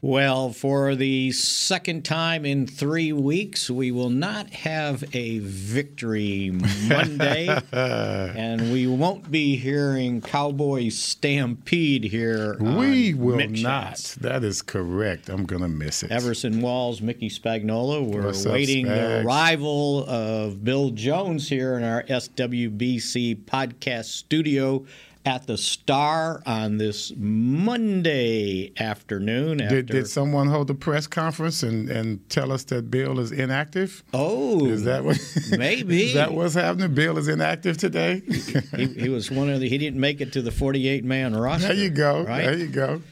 Well, for the second time in three weeks, we will not have a victory Monday, and we won't be hearing Cowboy stampede here. We will Mick not. That is correct. I'm going to miss it. Everson Walls, Mickey Spagnola. We're What's up, waiting the arrival of Bill Jones here in our SWBC podcast studio at the Star on this Monday afternoon. After, Did, did someone hold a press conference and, and tell us that Bill is inactive? oh, Is that what? Maybe. is that what's happening? Bill is inactive today. he, he was one of the. He didn't make it to the 48 man roster. there you go. Right There you go.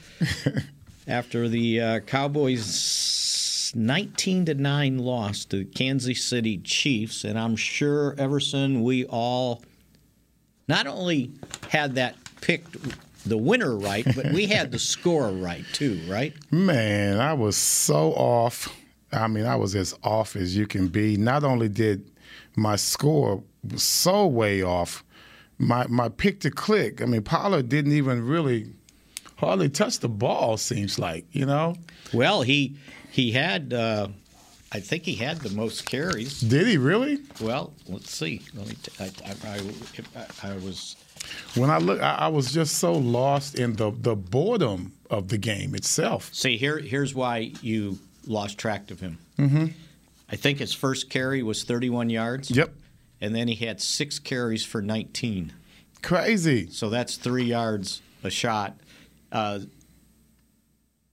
after the uh, Cowboys 19 to nine loss to the Kansas City Chiefs, and I'm sure Everson, we all not only had that picked the winner right, but we had the score right too, right? Man, I was so off. I mean, I was as off as you can be. Not only did my score was so way off, my my pick to click. I mean, Pollard didn't even really hardly touch the ball. Seems like you know. Well, he he had. Uh, I think he had the most carries. Did he really? Well, let's see. Let me. T- I, I, I, I, I was. When I look, I, I was just so lost in the the boredom of the game itself. See, here, here's why you lost track of him. Mm-hmm. I think his first carry was 31 yards. Yep, And then he had six carries for 19. crazy. So that's three yards a shot. Uh,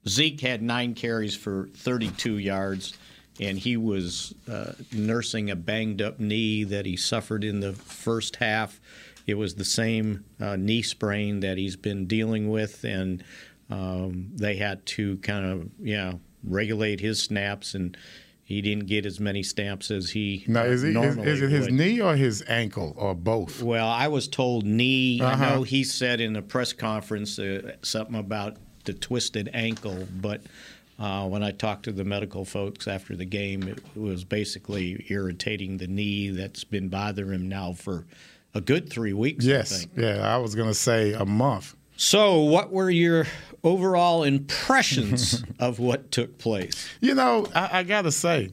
Zeke had nine carries for 32 yards, and he was uh, nursing a banged up knee that he suffered in the first half. It was the same uh, knee sprain that he's been dealing with, and um, they had to kind of, you know, regulate his snaps, and he didn't get as many snaps as he Now, is, he, is, normally is it his would. knee or his ankle or both? Well, I was told knee. I Uh-huh. know he said in a press conference uh, something about the twisted ankle, but uh, when I talked to the medical folks after the game, it was basically irritating the knee that's been bothering him now for a good three weeks. I Yes, think. yeah. I was gonna say a month. So, what were your overall impressions of what took place? You know, I, I gotta say,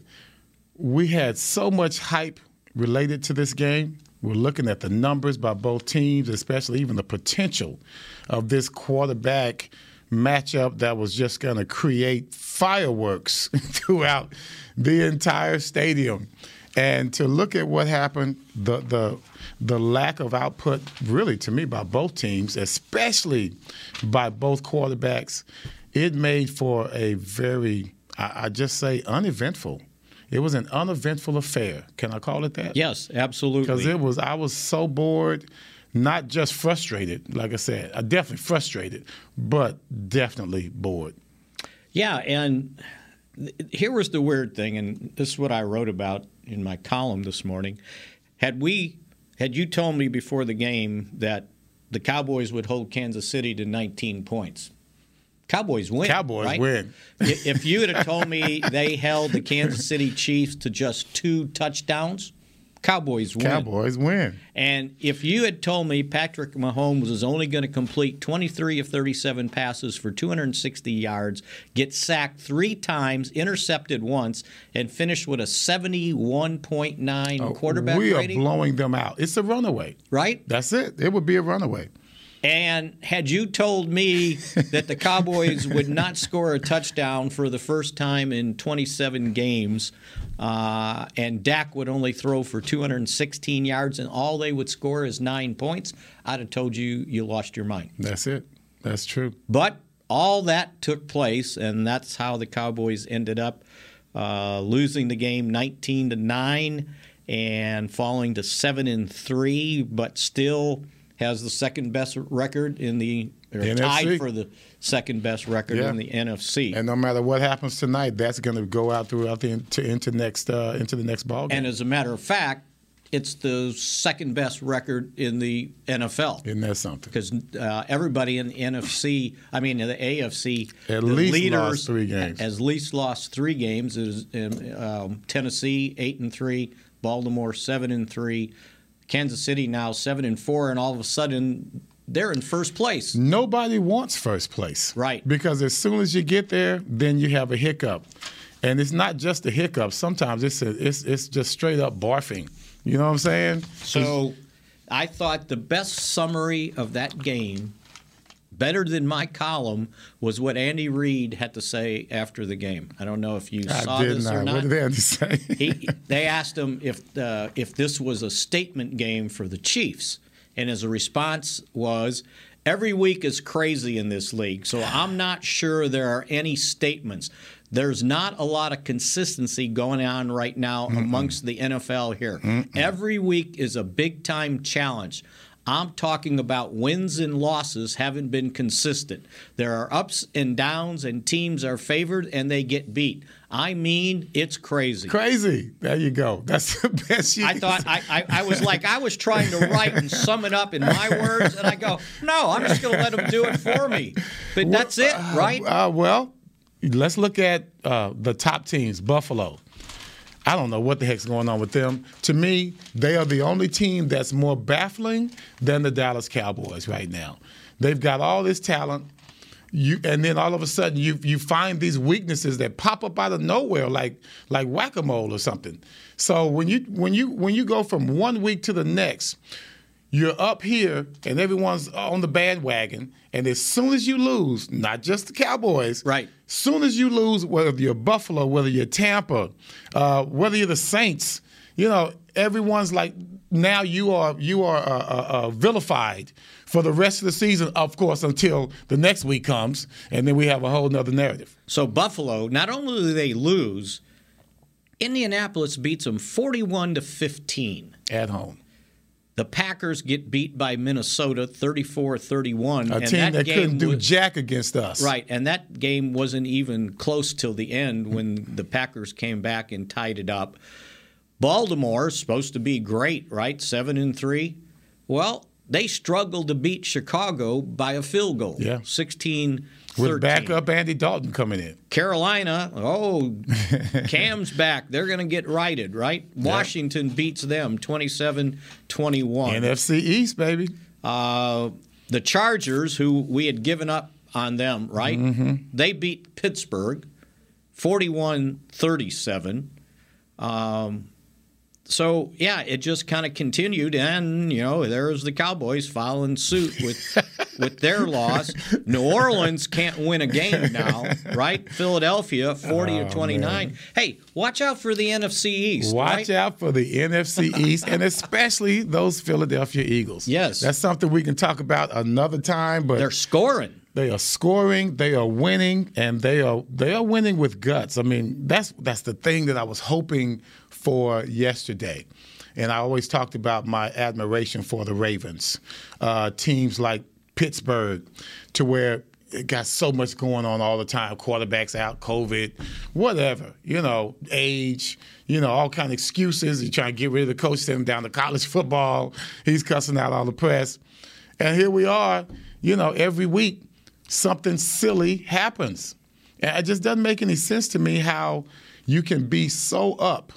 we had so much hype related to this game. We're looking at the numbers by both teams, especially even the potential of this quarterback matchup that was just going to create fireworks throughout the entire stadium. And to look at what happened, the the the lack of output, really, to me, by both teams, especially by both quarterbacks, it made for a very, I, I just say, uneventful. It was an uneventful affair. Can I call it that? Yes, absolutely. Because it was, I was so bored, not just frustrated. Like I said, I definitely frustrated, but definitely bored. Yeah, and here was the weird thing, and this is what I wrote about in my column this morning. Had we, had you told me before the game that the Cowboys would hold Kansas City to 19 points, Cowboys win. Cowboys right? win. If you had told me they held the Kansas City Chiefs to just two touchdowns, Cowboys win. Cowboys win. And if you had told me Patrick Mahomes was only going to complete 23 of 37 passes for 260 yards, get sacked three times, intercepted once, and finished with a 71.9 quarterback Oh, we rating, are blowing them out. It's a runaway. right? That's it. It would be a runaway. And had you told me that the Cowboys would not score a touchdown for the first time in 27 games, uh, and Dak would only throw for 216 yards, and all they would score is nine points, I'd have told you you lost your mind. That's it. That's true. But all that took place, and that's how the Cowboys ended up uh, losing the game 19 to nine and falling to seven and three, but still has the second best record in the tied for the second best record Yeah. in the NFC. And no matter what happens tonight, that's going to go out throughout the into, into next uh, into the next ball game. And as a matter of fact, it's the second best record in the NFL. Isn't that something? Because uh, everybody in the NFC, I mean the AFC, at the least leaders lost three games. Has least lost three games. Is in, um, Tennessee eight and three, Baltimore seven and three, Kansas City now seven and four, and all of a sudden they're in first place. Nobody wants first place. Right. Because as soon as you get there, then you have a hiccup. And it's not just a hiccup. Sometimes it's a, it's it's just straight up barfing. You know what I'm saying? So I thought the best summary of that game, better than my column, was what Andy Reid had to say after the game. I don't know if you I saw this not. or not. What did Andy say? he, they asked him if uh, if this was a statement game for the Chiefs, and his response was, "Every week is crazy in this league, so I'm not sure there are any statements. There's not a lot of consistency going on right now amongst the NFL here. Every week is a big time challenge." I'm talking about wins and losses haven't been consistent. There are ups and downs, and teams are favored and they get beat. I mean, it's crazy. Crazy. There you go. That's the best you I thought. I, I, I was like I was trying to write and sum it up in my words, and I go, no, I'm just going to let them do it for me. But that's it, right? Uh, well, let's look at uh, the top teams. Buffalo. I don't know what the heck's going on with them. To me, they are the only team that's more baffling than the Dallas Cowboys right now. They've got all this talent. You, and then all of a sudden you you find these weaknesses that pop up out of nowhere like like whack-a-mole or something. So when you when you when you go from one week to the next, you're up here and everyone's on the bandwagon. And as soon as you lose, not just the Cowboys, Right. Soon as you lose, whether you're Buffalo, whether you're Tampa, uh, whether you're the Saints, you know everyone's like now you are you are uh, uh, uh, vilified for the rest of the season. Of course, until the next week comes, and then we have a whole nother narrative. So Buffalo, not only do they lose, Indianapolis beats them 41 to 15. At home, The Packers get beat by Minnesota 34-31. a and team that, that, couldn't do was- jack against us. Right, and that game wasn't even close till the end when the Packers came back and tied it up. Baltimore's supposed to be great, right? Seven and three. Well, they struggled to beat Chicago by a field goal. Yeah. 16 With backup Andy Dalton coming in. Carolina, oh, Cam's back. They're going to get righted, right? Washington beats them 27 21. NFC East, baby. Uh, the Chargers, who we had given up on them, right? Mm-hmm. They beat Pittsburgh 41 37. Um, so, yeah, it just kind of continued. And, you know, there's the Cowboys following suit with, with their loss. New Orleans can't win a game now, right? Philadelphia 40 to 29. Hey, watch out for the NFC East. Oh, Watch right? out for the NFC East and especially those Philadelphia Eagles. Yes. That's something we can talk about another time, but They're scoring. they are scoring, they are winning, and they are they are winning with guts. I mean, that's that's the thing that I was hoping for yesterday. And I always talked about my admiration for the Ravens. Uh, teams like Pittsburgh, to where it got so much going on all the time. Quarterbacks out, COVID, whatever. You know, age. You know, all kind of excuses. You trying to get rid of the coach, send him down to college football. He's cussing out all the press, and here we are. You know, every week something silly happens, and it just doesn't make any sense to me how you can be so up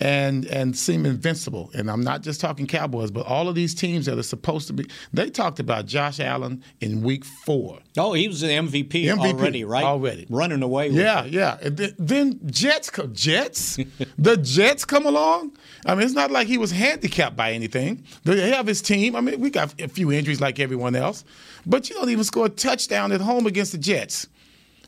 and and seem invincible. And I'm not just talking Cowboys, but all of these teams that are supposed to be. They talked about Josh Allen in Week Four. Oh, he was the MVP, MVP, already, right? already. Running away Yeah, it. yeah. Then, then Jets, Jets, the Jets come along. I mean, it's not like he was handicapped by anything. They have his team. I mean, we got a few injuries like everyone else, but you don't even score a touchdown at home against the Jets.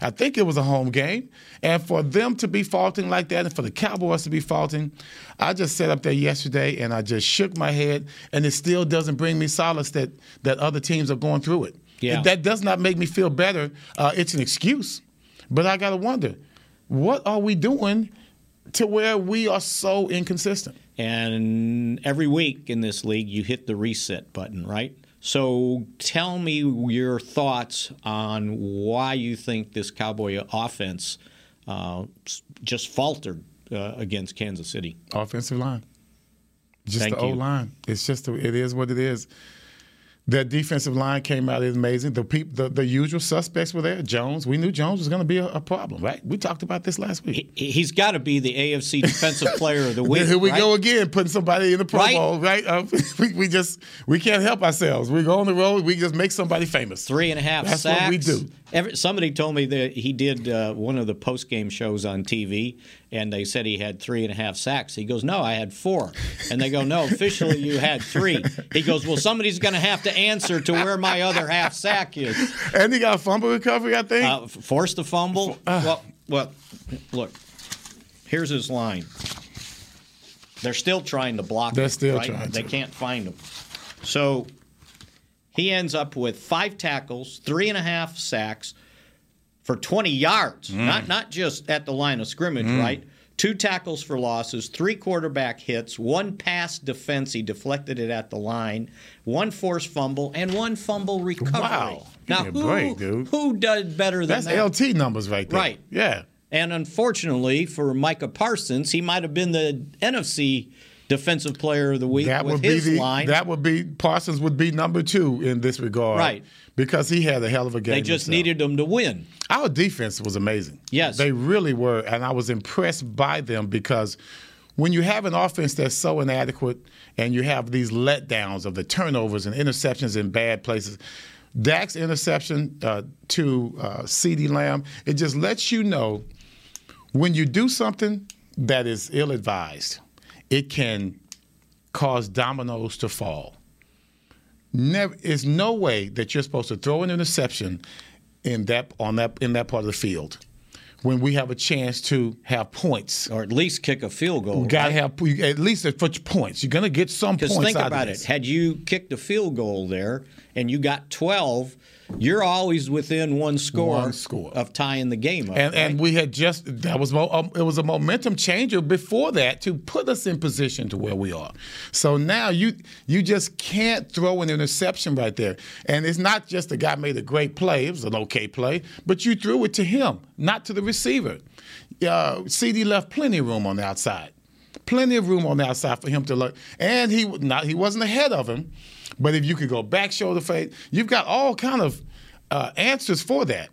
I think it was a home game. And for them to be faulting like that and for the Cowboys to be faulting, I just sat up there yesterday and I just shook my head, and it still doesn't bring me solace that, that other teams are going through it. Yeah. That does not make me feel better. Uh, it's an excuse. But I got to wonder what are we doing to where we are so inconsistent? And every week in this league, you hit the reset button, right? So tell me your thoughts on why you think this Cowboy offense uh, just faltered uh, against Kansas City. Offensive line. Just Thank the O line. It's just the, it is what it is. That defensive line came out is amazing. The peop, the, the usual suspects were there. Jones, we knew Jones was going to be a, a problem, right? We talked about this last week. He- He's got to be the AFC Defensive Player of the Week. Here we right? go again, putting somebody in the Pro Right? Bowl, right? Uh, we, we just we can't help ourselves. We go on the road, we just make somebody famous. Three and a half That's sacks. what we do. Every, somebody told me that he did uh, one of the post game shows on TV, and they said he had three and a half sacks. He goes, "No, I had four. And they go, "No, officially you had three. He goes, "Well, somebody's going to have to answer to where my other half sack is." And he got a fumble recovery, I think. Uh, forced a fumble. well, well, look, here's his line. They're still trying to block. They're him, still right? trying They to. can't find him. So he ends up with five tackles, three and a half sacks for 20 yards. Mm. Not not just at the line of scrimmage, right? Two tackles for losses, three quarterback hits, one pass defense. He deflected it at the line, one forced fumble, and one fumble recovery. Wow. Now, who, break, dude. who does better than That's that? LT numbers right there. Right. Yeah. And unfortunately for Micah Parsons, he might have been the NFC Defensive Player of the Week That with would be his the line. that would be Parsons would be number two in this regard. Right. Because he had a hell of a game. they just himself. needed them to win. Our defense was amazing. Yes. They really were. And I was impressed by them because when you have an offense that's so inadequate and you have these letdowns of the turnovers and interceptions in bad places, Dak's interception uh, to uh, CeeDee Lamb, it just lets you know when you do something that is ill advised, it can cause dominoes to fall. Never is no way that you're supposed to throw an interception in that on that in that part of the field when we have a chance to have points. Or at least kick a field goal. You got to have at least for points. You're going to get some points think out about of it. Had you kicked a field goal there and you got 12, you're always within one score, One score. of tying the game up. And, right? and we had just that was um, it was a momentum changer before that to put us in position to where we are. So now you you just can't throw an interception right there. And it's not just the guy made a great play; it was an okay play, but you threw it to him, not to the receiver. Uh, CeeDee left plenty of room on the outside, plenty of room on the outside for him to look. And he not he wasn't ahead of him, but if you could go back shoulder fade, you've got all kind of uh, answers for that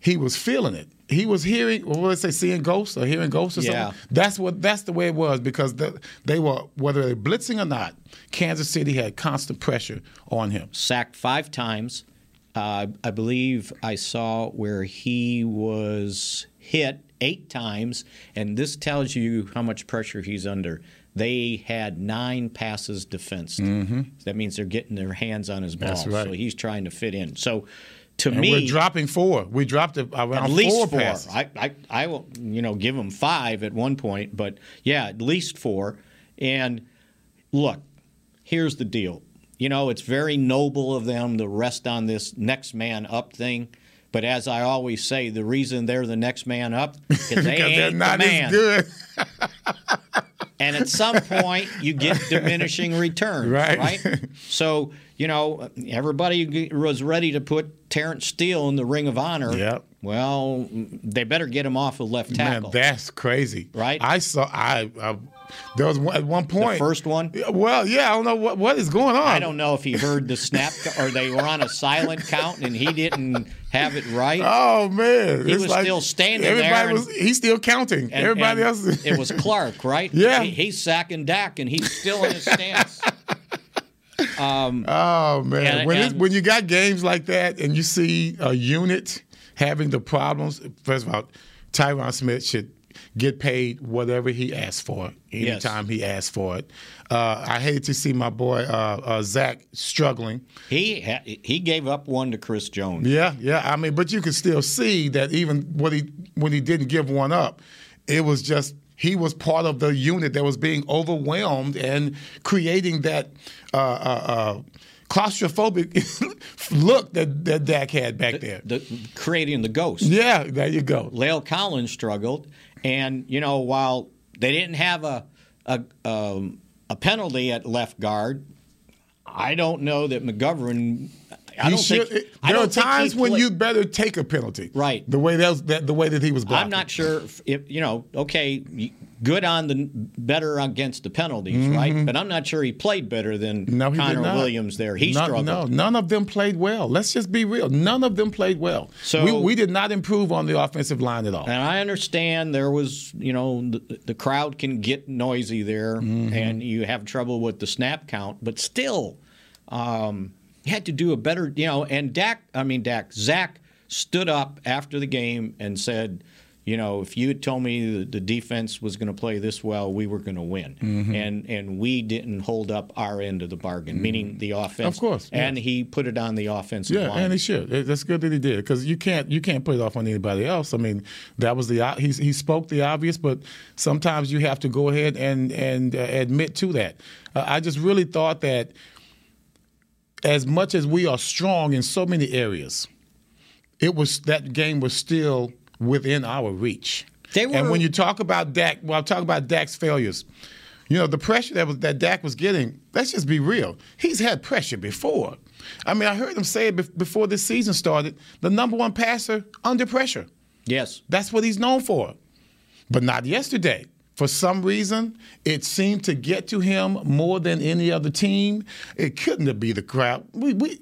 he was feeling it. He was hearing, what would I say, seeing ghosts or hearing ghosts or Yeah. something. That's what. That's the way it was because the, they were whether they blitzing or not. Kansas City had constant pressure on him. sacked five times. Uh, I believe I saw where he was hit eight times, and this tells you how much pressure he's under. They had nine passes defensed. That means they're getting their hands on his ball. Mm-hmm. That's right. So he's trying to fit in. So to And me, we're dropping four. We dropped it around at least four, four. passes. I, I, I will, you know, give him five at one point, but yeah, at least four. And look, here's the deal. You know, it's very noble of them to rest on this next man up thing. But as I always say, the reason they're the next man up is they because ain't they're not the man. as good. And at some point, you get diminishing returns, Right. right? So, you know, everybody was ready to put Terence Steele in the Ring of Honor. Yep. Well, they better get him off of left tackle. Man, that's crazy. Right? I saw. I, I there was one, at one point first one? Well, yeah, I don't know what what is going on. I don't know if he heard the snap or they were on a silent count and he didn't have it right. Oh man, He it's was like still standing everybody there and- Was, he's still counting. And- everybody and else. it was Clark, right? Yeah. He- he's sacking Dak and he's still in his stance. Oh man, when and- when you got games like that and you see a unit having the problems, first of all, Tyron Smith should get paid whatever he asks for Yes. anytime he asks for it. Uh, I hate to see my boy uh, uh, Zack struggling. He ha- he gave up one to Chris Jones. Yeah, yeah. I mean, but you can still see that even when he when he didn't give one up, it was just he was part of the unit that was being overwhelmed and creating that uh, uh, uh, claustrophobic look that that Dak had back there. The, creating the ghost. Yeah, there you go. La'el Collins struggled, and you know while they didn't have a a, um, a penalty at left guard, I don't know that McGovern I don't should, think. I there don't are times when you better take a penalty. Right. The way that, was, that the way that he was blocking. I'm not sure if you know. Okay, good on the better against the penalties, mm-hmm. right? But I'm not sure he played better than no, Connor Williams there. He no, struggled. No, none of them played well. Let's just be real. None of them played well. So we, we did not improve on the offensive line at all. And I understand there was, you know, the, the crowd can get noisy there, mm-hmm. and you have trouble with the snap count, but still, um, you had to do a better, you know. And Dak, I mean Dak, Zach stood up after the game and said you know, if you had told me the, defense was going to play this well, we were going to win, mm-hmm. and and we didn't hold up our end of the bargain, mm-hmm. meaning the offense. Of course, and yes. he put it on the offensive yeah, line. and he should. That's good that he did because you can't you can't put it off on anybody else. I mean, that was the he he spoke the obvious, but sometimes you have to go ahead and and uh, admit to that. Uh, I just really thought that as much as we are strong in so many areas, it was that game was still within our reach. Were, and when you talk about Dak, well, I talk about Dak's failures. You know, the pressure that was that Dak was getting, let's just be real. He's had pressure before. I mean, I heard him say it before this season started, the number one passer under pressure. Yes. That's what he's known for. But not yesterday. For some reason, it seemed to get to him more than any other team. It couldn't have been the crowd. We, we,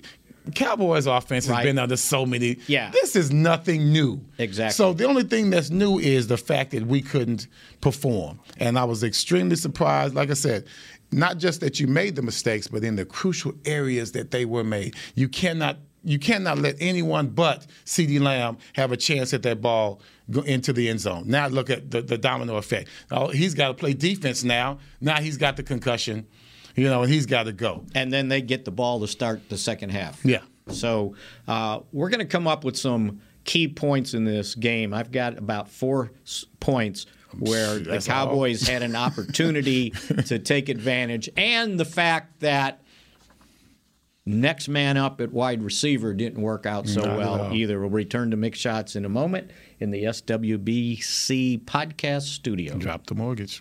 Cowboys offense has been under so many. Yeah. This is nothing new. Exactly. So the only thing that's new is the fact that we couldn't perform. And I was extremely surprised. Like I said, not just that you made the mistakes, but in the crucial areas that they were made. You cannot you cannot let anyone but CeeDee Lamb have a chance at that ball go into the end zone. Now look at the, the domino effect. Oh, he's got to play defense now. Now he's got the concussion you know, and he's got to go. And then they get the ball to start the second half. Yeah. So uh, we're going to come up with some key points in this game. I've got about four points where the Cowboys had an opportunity to take advantage, and the fact that next man up at wide receiver didn't work out so Not well either. We'll return to Mick Shots in a moment in the SWBC podcast studio. Drop the mortgage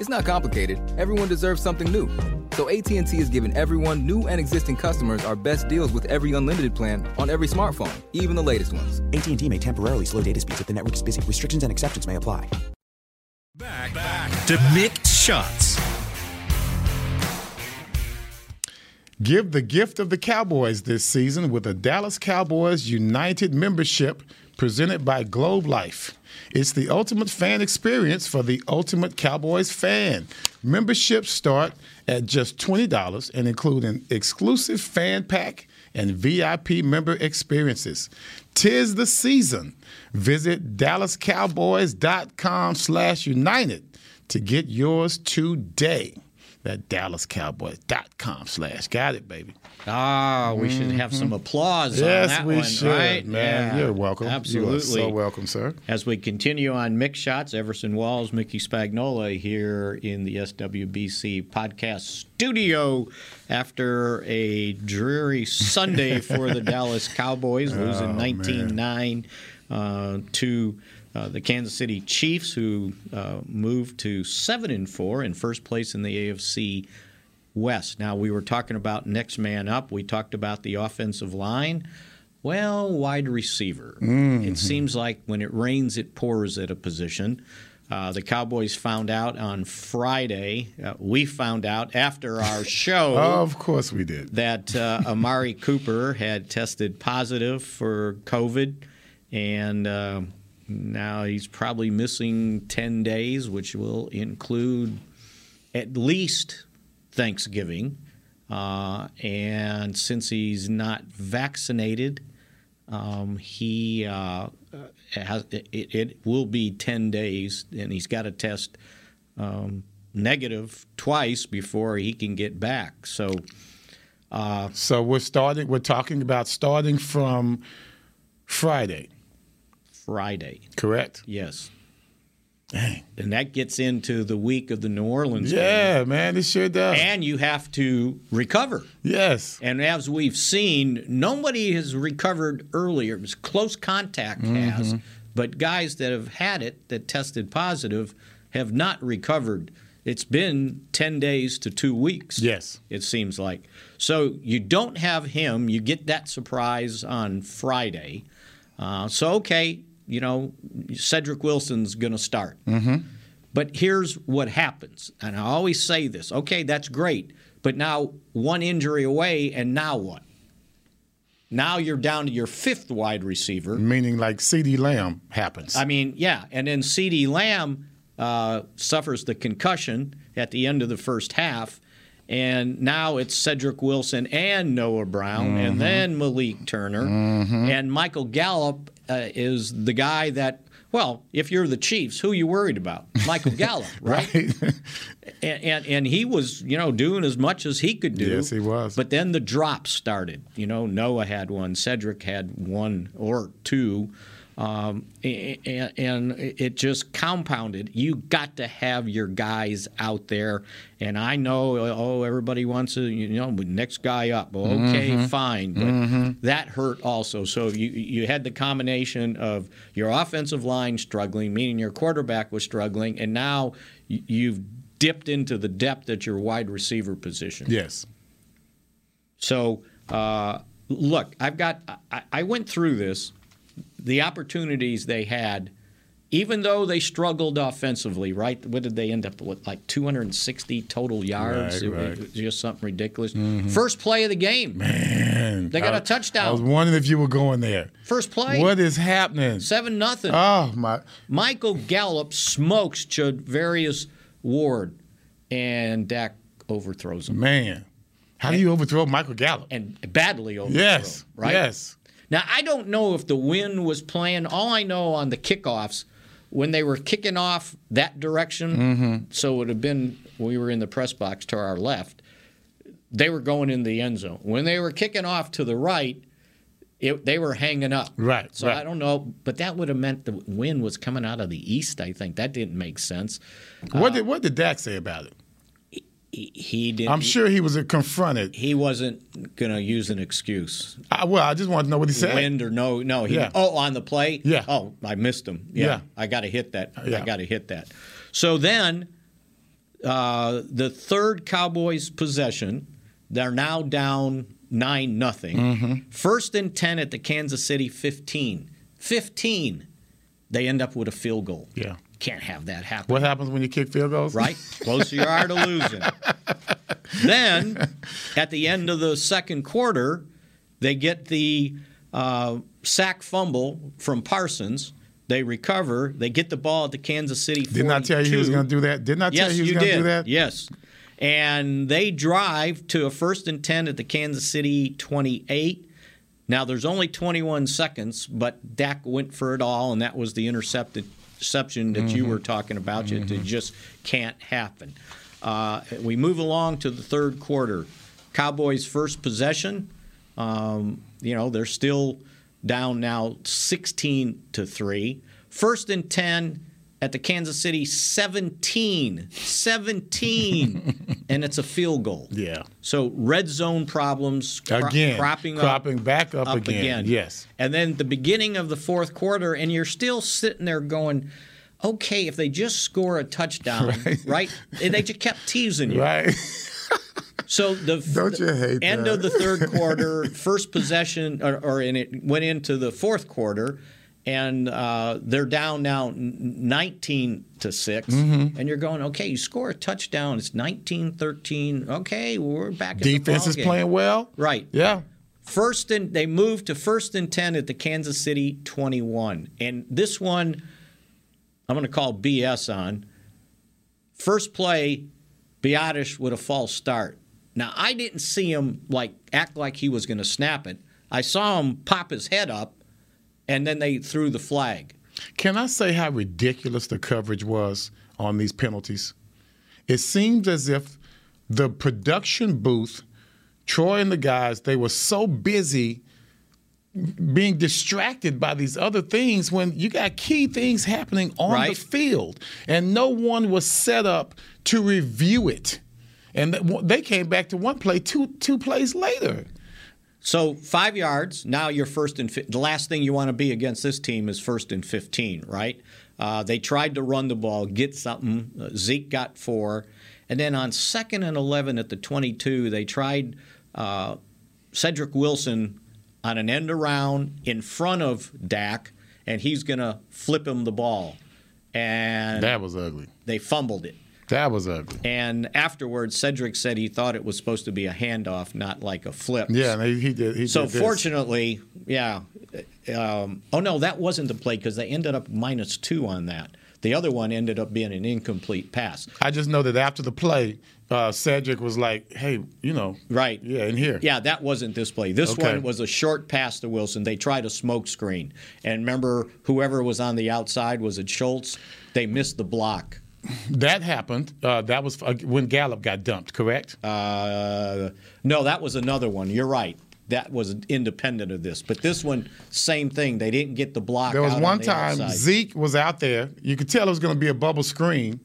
It's not complicated. Everyone deserves something new. So AT&T is giving everyone, new and existing customers, our best deals with every unlimited plan on every smartphone, even the latest ones. AT&T may temporarily slow data speeds if the network is busy. Restrictions and exceptions may apply. Back, back to Mick Shots. Give the gift of the Cowboys this season with a Dallas Cowboys United membership presented by Globe Life. It's the ultimate fan experience for the ultimate Cowboys fan. Memberships start at just $20 and include an exclusive fan pack and VIP member experiences. Tis the season. Visit dallascowboys.com slash united to get yours today. At DallasCowboys.com slash. Got it, baby. Ah, we should have some applause Mm-hmm. Yes, on that we one, should, right? man. Yeah, You're welcome. You Absolutely. so welcome, sir. As we continue on Mick Shots, Everson Walls, Mickey Spagnola here in the SWBC podcast studio after a dreary Sunday for the Dallas Cowboys, losing 19 9 uh, to. Uh, the Kansas City Chiefs, who uh, moved to seven and four in first place in the AFC West. Now we were talking about next man up. We talked about the offensive line. Well, wide receiver. It seems like when it rains, it pours at a position. Uh, the Cowboys found out on Friday. Uh, we found out after our show Of course we did. that uh, Amari Cooper had tested positive for COVID, and uh, now he's probably missing 10 days, which will include at least Thanksgiving. Uh, and since he's not vaccinated, um, he uh, has, it, it will be 10 days, and he's got to test um, negative twice before he can get back. So. So we're starting. We're talking about starting from Friday, Friday. correct? Yes. Dang. And that gets into the week of the New Orleans game. Yeah, man, it sure does. And you have to recover. yes. And as we've seen, nobody has recovered earlier. It was close contact has, but guys that have had it that tested positive have not recovered. It's been 10 days to two weeks. Yes. It seems like. So you don't have him. You get that surprise on Friday. Uh, so, okay, you know, Cedric Wilson's going to start. Mm-hmm. But here's what happens. And I always say this okay, that's great. But now one injury away, and now what? Now you're down to your fifth wide receiver. Meaning like CeeDee Lamb happens. I mean, yeah. And then CeeDee Lamb uh, suffers the concussion at the end of the first half. And now it's Cedric Wilson and Noah Brown, and mm-hmm. then Malik Turner. Mm-hmm. And Michael Gallup uh, is the guy that, well, if you're the Chiefs, who are you worried about? Michael Gallup, right? and, and and he was you know doing as much as he could do. Yes, he was. But then the drops started. You know, Noah had one, Cedric had one or two, um, and, and it just compounded. You got to have your guys out there. And I know, oh, everybody wants to, you know, next guy up. Well, okay, Mm-hmm. fine, but that hurt also. So you you had the combination of your offensive line struggling, meaning your quarterback was struggling, and now you've dipped into the depth at your wide receiver position. yes. So, uh, look, I've got, I, I went through this, the opportunities they had, even though they struggled offensively, right? What did they end up with? Like 260 total yards? Right, It- right. it was just something ridiculous. Mm-hmm. First play of the game. Man, They got a a touchdown. I was wondering if you were going there. First play. What is happening? 7 nothing. Oh my! Michael Gallup smokes Charvarius Ward, and Dak overthrows him. Man, how do you overthrow Michael Gallup? And badly overthrows Yes, right? yes. Now, I don't know if the wind was playing. All I know on the kickoffs, when they were kicking off that direction, Mm-hmm. so it would have been, we were in the press box to our left, they were going in the end zone. When they were kicking off to the right, it, they were hanging up. Right, So right. I don't know, but that would have meant the wind was coming out of the east, I think. That didn't make sense. What did what did Dak say about it? He, didn't. I'm sure he was confronted. he wasn't going to use an excuse. I, well, I just want to know what he said. Wind or no, no. He, Yeah. Oh, on the play. Yeah. Oh, I missed him. Yeah, Yeah. I got to hit that. Yeah. I got to hit that. So then, uh, the third Cowboys possession, they're now down nine nothing. Mm-hmm. First and ten at the Kansas City 15. 15. They end up with a field goal. Yeah. Can't have that happen What happens when you kick field goals? right? Closer you are to losing. then, at the end of the second quarter, they get the uh, sack fumble from Parsons. They recover. They get the ball at the Kansas City. 42. Didn't I tell you he was going to do that? Didn't I tell Yes, you he was going to do that? Yes. And they drive to a first and 10 at the Kansas City 28. Now, there's only 21 seconds, but Dak went for it all, and that was the intercepted interception that you were talking about. It, it just can't happen. Uh, we move along to the third quarter. Cowboys' first possession. Um, you know, they're still down now 16 to 3. First and 10 at the Kansas City 17. 17. and it's a field goal. Yeah. So red zone problems cro- Again, cropping, cropping back up again. Yes. And then the beginning of the fourth quarter, and you're still sitting there going, okay, if they just score a touchdown, right? right? And they just kept teasing you. Right. So the Don't you hate end that? of the third quarter, first possession, or, or in it went into the fourth quarter, and uh, they're down now 19 to 6 Mm-hmm. and you're going, okay, you score a touchdown, it's 19-13. Okay, we're back. In Defense is ballgame. playing well. Right. Yeah. First and they moved to first and 10 at the Kansas City 21. And this one I'm going to call BS on. First play, Biadasz with a false start. Now, I didn't see him like act like he was going to snap it. I saw him pop his head up and then they threw the flag. Can I say how ridiculous the coverage was on these penalties? It seems as if the production booth, Troy and the guys, they were so busy being distracted by these other things when you got key things happening on Right. the field and no one was set up to review it. And they came back to one play two two plays later. So five yards. Now you're first and fi- the last thing you want to be against this team is first and fifteen, right? Uh, they tried to run the ball, get something. Uh, Zeke got four, and then on second and eleven at the twenty-two, they tried uh, Cedric Wilson on an end around in front of Dak, and he's gonna flip him the ball, and That was ugly. they fumbled it. That was ugly. And afterwards, Cedric said he thought it was supposed to be a handoff, not like a flip. Yeah, he, he did. He So did fortunately, yeah. Um, oh no, that wasn't the play because they ended up minus two on that. The other one ended up being an incomplete pass. I just know that after the play, uh, Cedric was like, "Hey, you know, Right. yeah, in here, Yeah, that wasn't this play. This Okay. one was a short pass to Wilson. They tried a smoke screen, and remember, whoever was on the outside was it Schultz. They missed the block. That happened. Uh, that was uh, when Gallup got dumped, correct? Uh, no, that was another one. You're right. That was independent of this. But this one, same thing. They didn't get the block. there was out on one the time outside. Zeke was out there. You could tell it was going to be a bubble screen.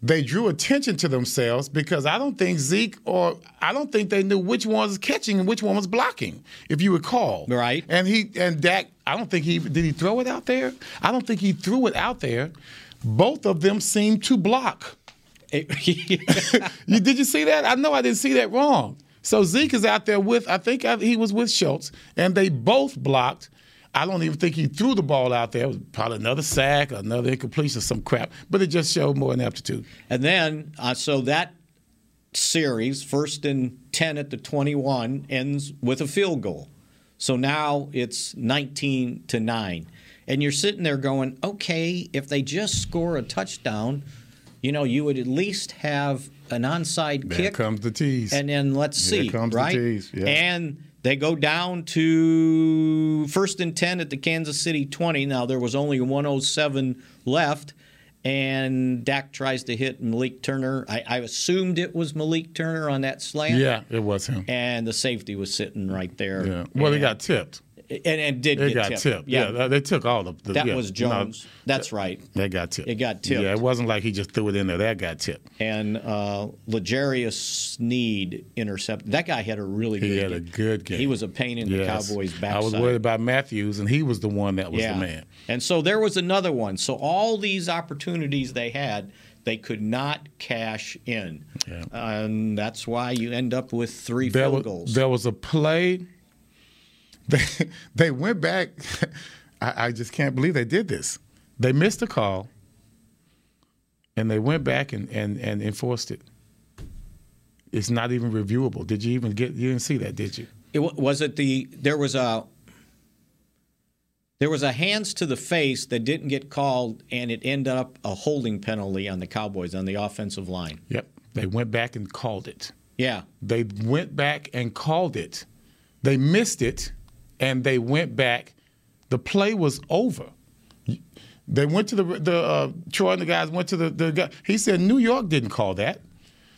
They drew attention to themselves because I don't think Zeke or I don't think they knew which one was catching and which one was blocking, if you recall. Right. And he and Dak, I don't think he did he throw it out there. I don't think he threw it out there. Both of them seem to block. You, did you see that? I know I didn't see that wrong. So Zeke is out there with, I think I, he was with Schultz, and they both blocked. I don't even think he threw the ball out there. It was probably another sack, another incompletion, some crap. But it just showed more ineptitude. And then, uh, so that series, first and 10 at the 21, ends with a field goal. So now it's 19 to 9. And you're sitting there going, okay, if they just score a touchdown, you know, you would at least have an onside There kick. comes the tease. And then let's There see, comes the right? tease, yeah. And they go down to first and 10 at the Kansas City 20. Now, there was only 107 left, and Dak tries to hit Malik Turner. I, I assumed it was Malik Turner on that slant. yeah, it was him. And the safety was sitting right there. Yeah. Well, he got tipped. And, and did get got tipped. tipped. Yeah, Yeah, they took all of the. that yeah, was Jones. That's right. They got tipped. It got tipped. Yeah, it wasn't like he just threw it in there. That got tipped. And uh, L'Jarius Sneed intercepted. That guy had a really He good had a good game. He was a pain in the Cowboys' backside. I was worried about Matthews, and he was the one that was the man. And so there was another one. So all these opportunities they had, they could not cash in. Yeah. And that's why you end up with three there field was, goals. There was a play. They, they went back. I, I just can't believe they did this. They missed a call, and they went back and, and, and enforced it. It's not even reviewable. Did you even get? You didn't see that, did you? It was it the there was a there was a hands to the face that didn't get called, and it ended up a holding penalty on the Cowboys on the offensive line. Yep. They went back and called it. Yeah, They went back and called it. They missed it, and they went back. The play was over. They went to the the uh, Troy and the guys went to the the guy. He said New York didn't call that.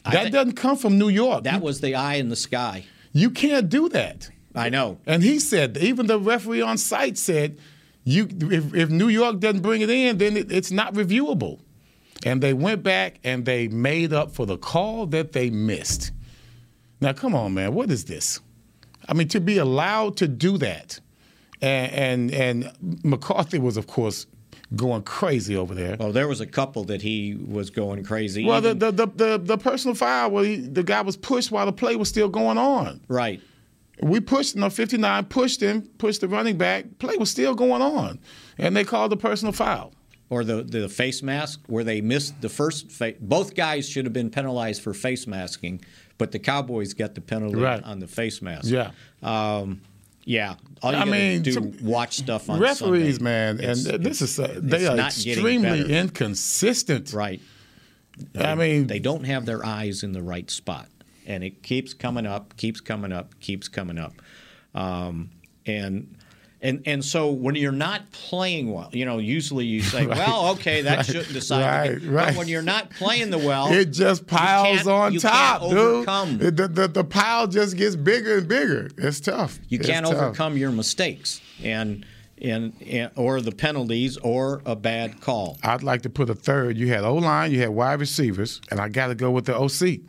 That doesn't come from New York. That you, was the eye in the sky. you can't do that. I know. And he said, even the referee on site said, you if, if New York doesn't bring it in, then it, it's not reviewable. And they went back and they made up for the call that they missed. Now, come on, man, what is this? I mean, to be allowed to do that, and and, and McCarthy was, of course, going crazy over there. Well, there was a couple that he was going crazy. Well, the, the, the, the, the personal foul where he, the guy was pushed while the play was still going on. right. We pushed, no, 59 pushed him, pushed the running back. Play was still going on, and they called the personal foul. Or the, the face mask where they missed the first. Fa- both guys should have been penalized for face masking, but the Cowboys got the penalty Right. on the face mask. Yeah. Um, yeah. All you I mean, do some- watch stuff on Referees, Sunday. man, It's- and this is uh, they are extremely inconsistent. Right. I mean, They don't have their eyes in the right spot, and it keeps coming up, keeps coming up, keeps coming up, um, and. And, and so when you're not playing well, you know, usually you say, Right. well, okay, that Right. shouldn't decide. Right, right. But when you're not playing the well, it just piles on top, dude. overcome. The, the, the pile just gets bigger and bigger. It's tough. you It's can't tough. overcome your mistakes and, and and or the penalties or a bad call. I'd like to put a third. You had O line, you had wide receivers, and I got to go with the OC.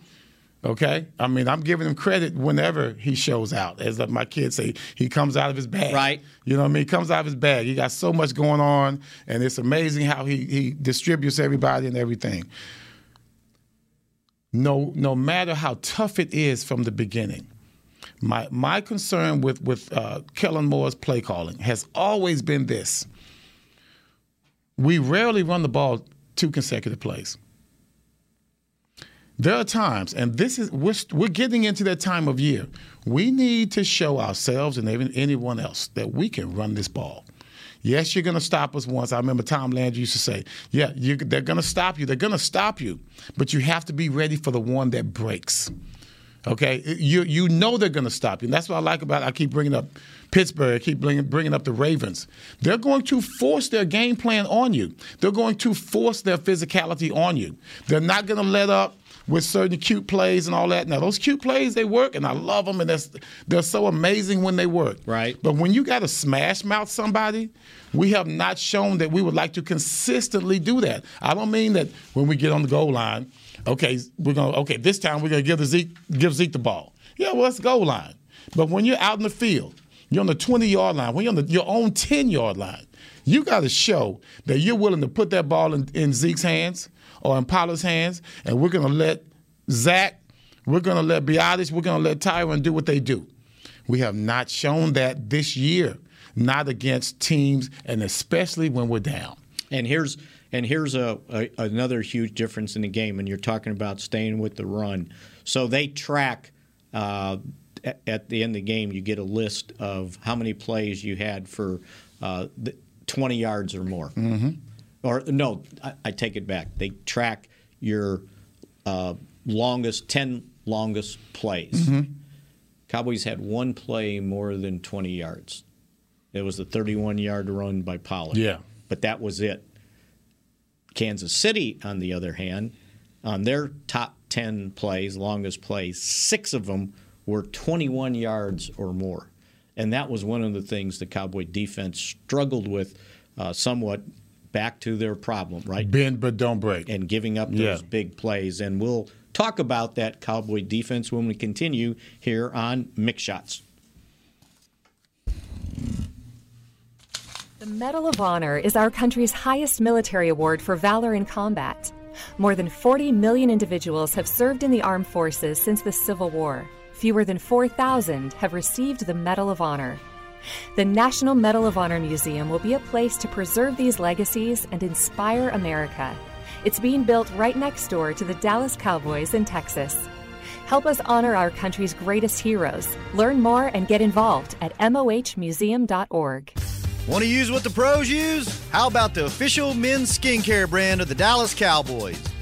Okay, I mean I'm giving him credit whenever he shows out. As my kids say, he comes out of his bag. Right. You know what I mean? He comes out of his bag. He got so much going on, and it's amazing how he he distributes everybody and everything. No, no matter how tough it is from the beginning, my my concern with with uh, Kellen Moore's play calling has always been this: we rarely run the ball two consecutive plays. There are times, and this is we're, we're getting into that time of year. We need to show ourselves and even anyone else that we can run this ball. Yes, you're going to stop us once. I remember Tom Landry used to say, "Yeah, you, they're going to stop you. They're going to stop you, but you have to be ready for the one that breaks." Okay, you you know they're going to stop you. And that's what I like about. I keep bringing up Pittsburgh. I keep bringing bringing up the Ravens. They're going to force their game plan on you. They're going to force their physicality on you. They're not going to let up with certain cute plays and all that. Now those cute plays they work, and I love them, and they're, they're so amazing when they work. Right. But when you got to smash mouth somebody, we have not shown that we would like to consistently do that. I don't mean that when we get on the goal line, okay, we're gonna okay this time we're gonna give the Zeke give Zeke the ball. Yeah, well, it's goal line. But when you're out in the field, you're on the 20 yard line, when you're on the, your own 10 yard line, you got to show that you're willing to put that ball in, in Zeke's hands or in Pollard's hands, and we're gonna let Zack, we're gonna let Biadasz, we're gonna let Tyron do what they do. We have not shown that this year, not against teams, and especially when we're down. And here's and here's a, a another huge difference in the game. And you're talking about staying with the run. So they track uh, at, at the end of the game. You get a list of how many plays you had for uh, 20 yards or more. Mm-hmm. Or no, I, I take it back. They track your uh, longest 10 longest plays. Cowboys had one play more than 20 yards. It was the 31 yard run by Pollard. Yeah. But that was it. Kansas City, on the other hand, on their top 10 plays, longest plays, six of them were 21 yards or more. And that was one of the things the Cowboy defense struggled with uh, somewhat back to their problem, right? Bend but don't break. and giving up those Yeah. big plays. And we'll talk about that Cowboy defense when we continue here on Mick Shots. The Medal of Honor is our country's highest military award for valor in combat. More than 40 million individuals have served in the armed forces since the Civil War. Fewer than 4,000 have received the Medal of Honor. The National Medal of Honor Museum will be a place to preserve these legacies and inspire America. It's being built right next door to the Dallas Cowboys in Texas. Help us honor our country's greatest heroes. Learn more and get involved at mohmuseum.org. Want to use what the pros use? How about the official men's skincare brand of the Dallas Cowboys?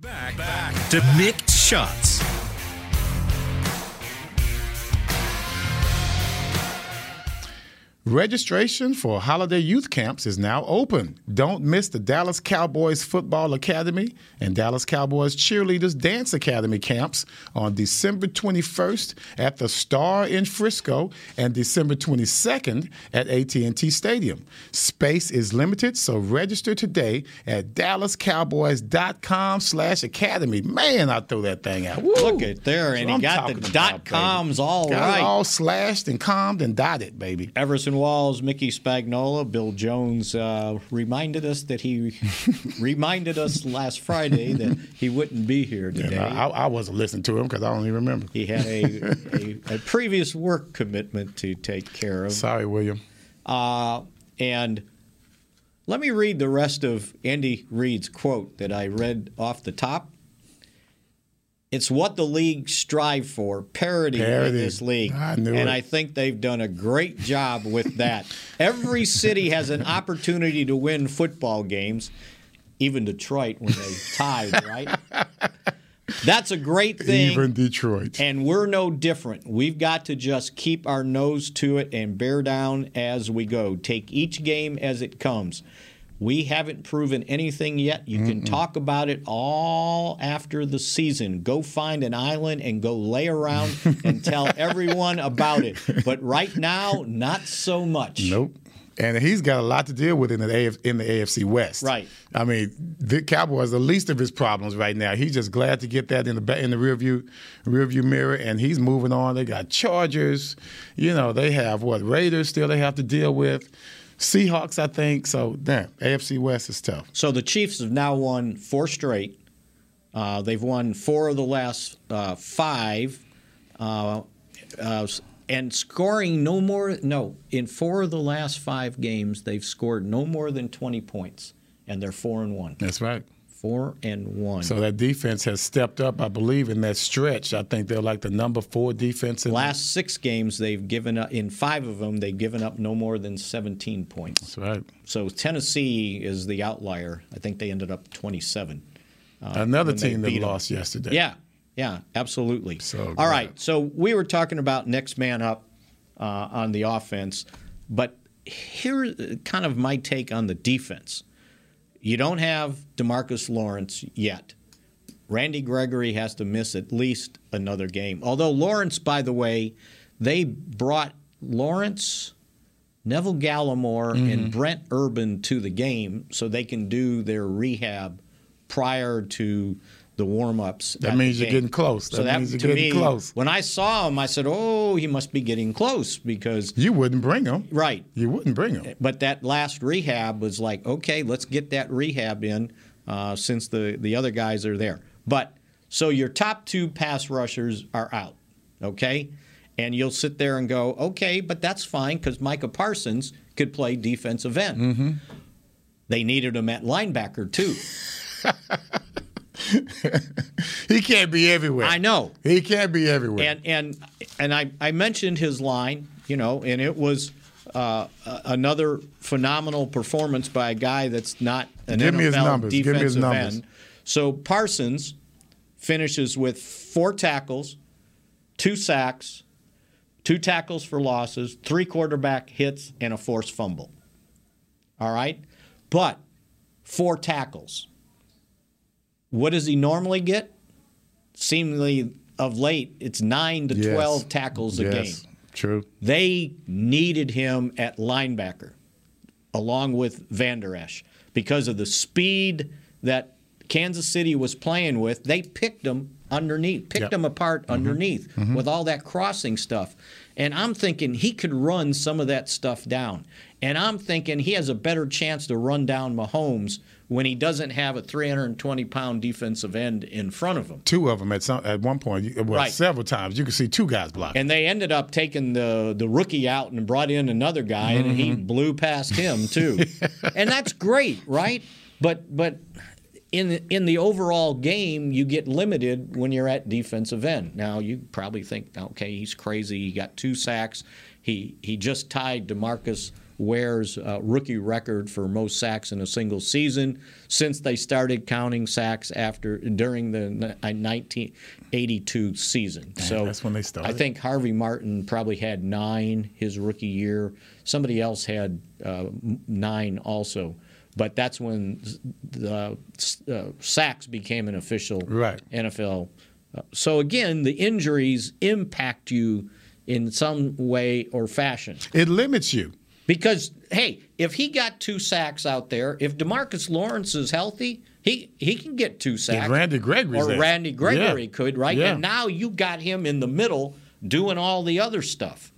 Back, back to Mick Shots. Registration for holiday youth camps is now open. Don't miss the Dallas Cowboys Football Academy and Dallas Cowboys Cheerleaders Dance Academy camps on December 21st at the Star in Frisco and December 22nd at AT&T Stadium. Space is limited, so register today at dallascowboys.com slash academy. Man, I threw that thing out. Woo. Look at there, and he got the dot about, coms baby. all got right. All slashed and calmed and dotted, baby. Everson Walls, Mickey Spagnola, Bill Jones uh, reminded us that he reminded us last Friday that he wouldn't be here today. Yeah, I, I, wasn't listening to him because I don't even remember. He had a, a, a, previous work commitment to take care of. Sorry, William. Uh, and let me read the rest of Andy Reid's quote that I read off the top. It's what the league strive for, parity, parity. in this league. I and it. I think they've done a great job with that. Every city has an opportunity to win football games, even Detroit when they tied, right? That's a great thing. Even Detroit. And we're no different. We've got to just keep our nose to it and bear down as we go. Take each game as it comes. We haven't proven anything yet. You can Mm-mm. talk about it all after the season. Go find an island and go lay around and tell everyone about it. But right now, not so much. Nope. And he's got a lot to deal with in the AF, in the AFC West. Right. I mean, the Cowboys the least of his problems right now. He's just glad to get that in the ba- in the rearview rearview mirror, and he's moving on. They got Chargers. You know, they have what Raiders still they have to deal with. Seahawks, I think. So, damn, AFC West is tough. So the Chiefs have now won four straight. Uh, they've won four of the last uh, five, uh, uh, and scoring no more. No, in four of the last five games, they've scored no more than twenty points, and they're four and one. That's right. Four and one. So that defense has stepped up, I believe, in that stretch. I think they're like the number four defense. In last six games, they've given up. In five of them, they've given up no more than seventeen points. That's right. So Tennessee is the outlier. I think they ended up twenty-seven. Uh, Another team that lost them. yesterday. Yeah, yeah, absolutely. So all right, so we were talking about next man up uh, on the offense, but here's kind of my take on the defense. You don't have Demarcus Lawrence yet. Randy Gregory has to miss at least another game. Although Lawrence, by the way, they brought Lawrence, Neville Gallimore, mm-hmm. and Brent Urban to the game so they can do their rehab prior to the warm-ups. That means you're getting close. That, so that means you're getting me, close. When I saw him, I said, "Oh, he must be getting close because you wouldn't bring him, right? You wouldn't bring him." But that last rehab was like, okay, let's get that rehab in uh, since the the other guys are there. But so your top two pass rushers are out, okay, and you'll sit there and go, okay, but that's fine because Micah Parsons could play defensive end. Mm-hmm. They needed him at linebacker too. he can't be everywhere. I know he can't be everywhere. And and and I I mentioned his line, you know, and it was uh, another phenomenal performance by a guy that's not an Give NFL me his numbers. defensive Give me his numbers. end. So Parsons finishes with four tackles, two sacks, two tackles for losses, three quarterback hits, and a forced fumble. All right, but four tackles. What does he normally get? Seemingly of late, it's nine to Yes. twelve tackles a Yes. game. True. They needed him at linebacker along with Vander Esch because of the speed that Kansas City was playing with. They picked him underneath, picked Yep. him apart underneath Mhm. with all that crossing stuff. And I'm thinking he could run some of that stuff down. And I'm thinking he has a better chance to run down Mahomes when he doesn't have a 320 pound defensive end in front of him. Two of them at some at one point, well, Right. several times. You can see two guys blocking. And they ended up taking the the rookie out and brought in another guy, and he Mhm. blew past him too. and that's great, right? But but in the, in the overall game, you get limited when you're at defensive end. Now you probably think, okay, he's crazy. He got two sacks. He he just tied Demarcus Ware's uh, rookie record for most sacks in a single season since they started counting sacks after during the uh, 1982 season. so that's when they started. I think Harvey Martin probably had nine his rookie year. Somebody else had uh, nine also. But that's when the uh, sacks became an official Right. NFL. Uh, so again, the injuries impact you in some way or fashion. It limits you. Because hey, if he got two sacks out there, if Demarcus Lawrence is healthy, he he can get two sacks. Randy Gregory or there. Randy Gregory Yeah. could, right? Yeah. And now you got him in the middle doing all the other stuff.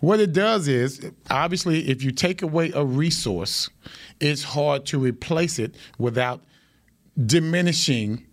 What it does is, obviously, if you take away a resource, it's hard to replace it without diminishing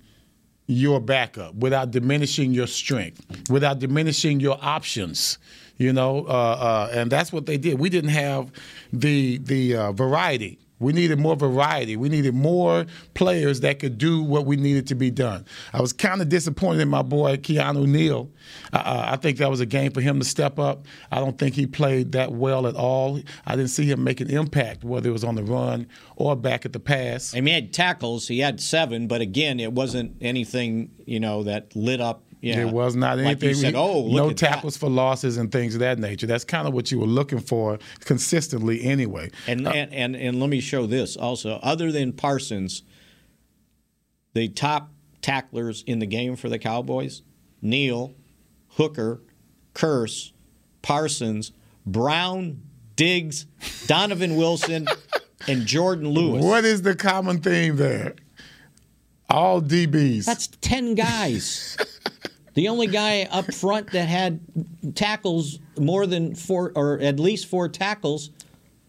your backup, without diminishing your strength, without diminishing your options. You know, uh, uh, and that's what they did. We didn't have the the uh, variety. We needed more variety. We needed more players that could do what we needed to be done. I was kind of disappointed in my boy Keanu Neal. Uh, I think that was a game for him to step up. I don't think he played that well at all. I didn't see him make an impact, whether it was on the run or back at the pass. I mean, he had tackles. He had seven, but again, it wasn't anything you know that lit up. Yeah, There was not like anything. said, oh, look no at that." tackles for losses and things of that nature. That's kind of what you were looking for consistently, anyway. And, Uh, and and and let me show this also. Other than Parsons, the top tacklers in the game for the Cowboys: Neal, Hooker, Kearse, Parsons, Brown, Diggs, Donovan Wilson, and Jourdan Lewis. What is the common theme there? All DBs. That's ten guys. the only guy up front that had tackles more than four, or at least four tackles,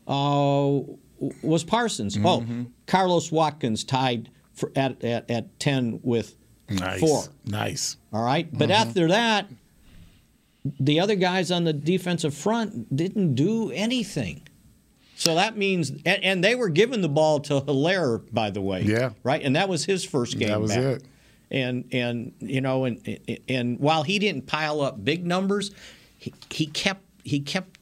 uh, was Parsons. Mm-hmm. Oh, Carlos Watkins tied for, at, at at ten with Nice. four. Nice. All right, but Mhm. after that, the other guys on the defensive front didn't do anything. So that means, and, and they were giving the ball to Helaire, by the way. Yeah. Right, and that was his first game. That was back. it. And and you know, and and while he didn't pile up big numbers, he, he kept he kept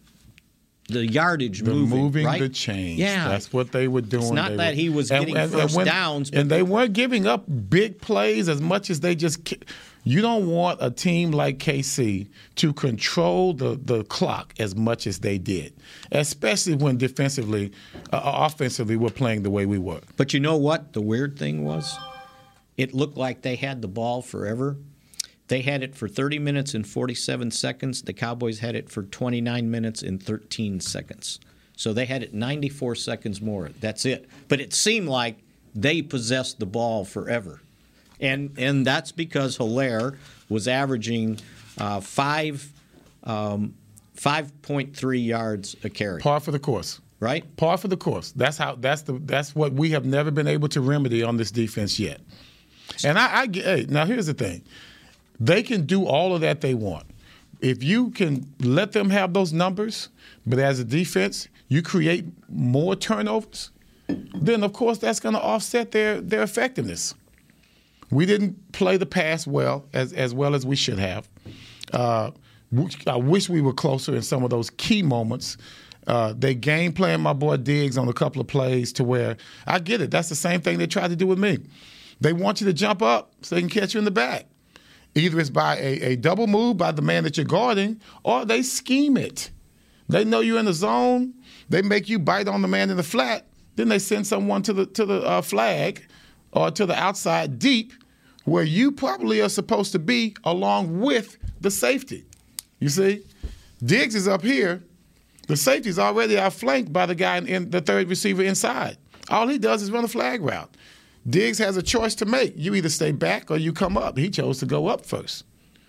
the yardage The moving. moving right? the chains. Yeah, That's what they were doing. It's not They that were- he was getting first downs, but and they weren't giving up big plays as much as they just. You don't want a team like KC to control the, the clock as much as they did, especially when defensively, uh, offensively, we're playing the way we were. But you know what? The weird thing was, it looked like they had the ball forever. They had it for 30 minutes and 47 seconds. The Cowboys had it for 29 minutes and 13 seconds. So they had it 94 seconds more. That's it. But it seemed like they possessed the ball forever. And and that's because Helaire was averaging uh, five um, 5.3 yards a carry. Par for the course. Right? Par for the course. That's how. That's the. That's what we have never been able to remedy on this defense yet. And I, I get. Hey, now here's the thing. They can do all of that they want. If you can let them have those numbers, but as a defense, you create more turnovers, then of course that's going to offset their their effectiveness. We didn't play the pass well as as well as we should have. Uh, I wish we were closer in some of those key moments. Uh, they game plan my boy Diggs on a couple of plays to where I get it. That's the same thing they tried to do with me. They want you to jump up so they can catch you in the back. Either it's by a, a double move by the man that you're guarding, or they scheme it. They know you're in the zone. They make you bite on the man in the flat. Then they send someone to the to the uh, flag or to the outside deep, where you probably are supposed to be along with the safety. You see, Diggs is up here. The safety's already outflanked by the guy in, in the third receiver inside. All he does is run a flag route. Diggs has a choice to make. You either stay back or you come up. He chose to go up first.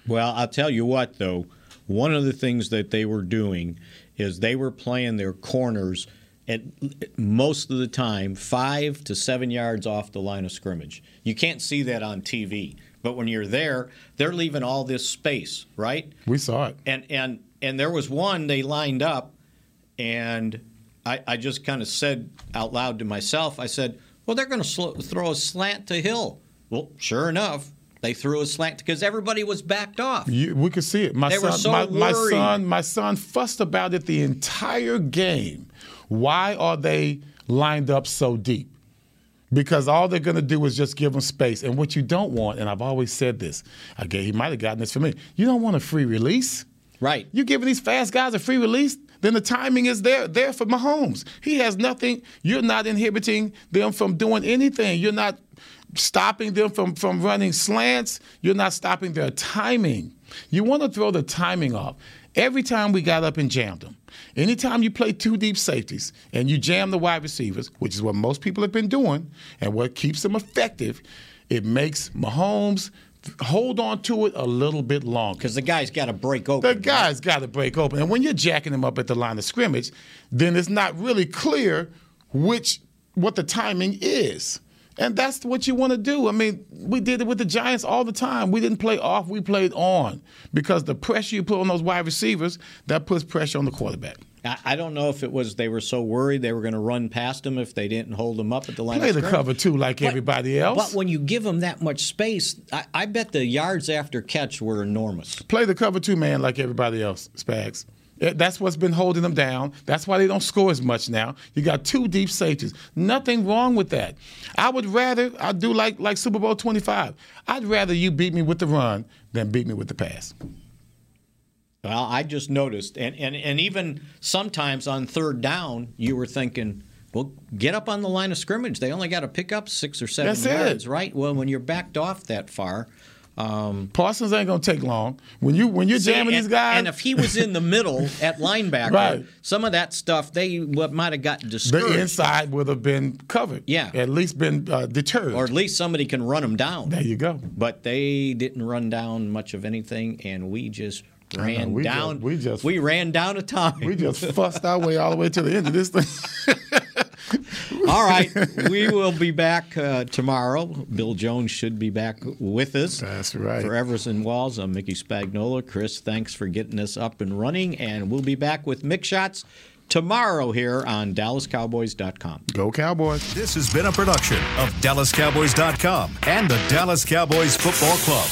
Well, I'll tell you what, though. One of the things that they were doing is they were playing their corners at most of the time five to seven yards off the line of scrimmage. You can't see that on TV, but when you're there, they're leaving all this space, right? We saw it. And and and there was one they lined up, and I, I just kind of said out loud to myself, I said, "Well, they're going to sl- throw a slant to Hill." Well, sure enough, they threw a slant because everybody was backed off. You, we could see it. My They son, were so my, my son, my son fussed about it the entire game. Why are they lined up so deep? Because all they're going to do is just give them space. And what you don't want, and I've always said this, I guess he might have gotten this from me. You don't want a free release. Right. You giving these fast guys a free release, then the timing is there there for Mahomes. He has nothing. You're not inhibiting them from doing anything. You're not stopping them from, from running slants. You're not stopping their timing. You want to throw the timing off. Every time we got up and jammed them, anytime you play two deep safeties and you jam the wide receivers, which is what most people have been doing and what keeps them effective, it makes Mahomes hold on to it a little bit longer. Because the guy's got to break open. The guy's got to break open. And when you're jacking him up at the line of scrimmage, then it's not really clear which what the timing is. And that's what you want to do. I mean, we did it with the Giants all the time. We didn't play off, we played on. Because the pressure you put on those wide receivers, that puts pressure on the quarterback. I I don't know if it was they were so worried they were going to run past him if they didn't hold him up at the line. Play the cover two, like But- everybody else. But when you give them that much space, I, I bet the yards after catch were enormous. Play the cover two man like everybody else, Spags. Eh, That's what's been holding them down. That's why they don't score as much now. You got two deep safeties. Nothing wrong with that. I would rather I do like like Super Bowl 25. I'd rather you beat me with the run than beat me with the pass. Well, I just noticed, and, and, and even sometimes on third down, you were thinking, well, get up on the line of scrimmage. They only got to pick up six or seven That's it. yards, right? Well, when you're backed off that far, um, Parsons ain't gonna take long. When you when you're See, jamming and, these guys, and if he was in the middle at linebacker, Right. some of that stuff they what might have gotten the inside would have been covered. Yeah. at least been uh, deterred. or at least somebody can run them down. there you go. But they didn't run down much of anything, and we just I know, ran we just- down. we just- we ran down a time. We just fussed our way all the way to the end of this thing. All right, we will be back uh, tomorrow. Bill Jones should be back with us. That's right. For Everson Walls, I'm Mickey Spagnola. Chris, thanks for getting us up and running, and we'll be back with Mick Shots tomorrow here on DallasCowboys.com. Go Cowboys. This has been a production of DallasCowboys.com and the Dallas Cowboys Football Club.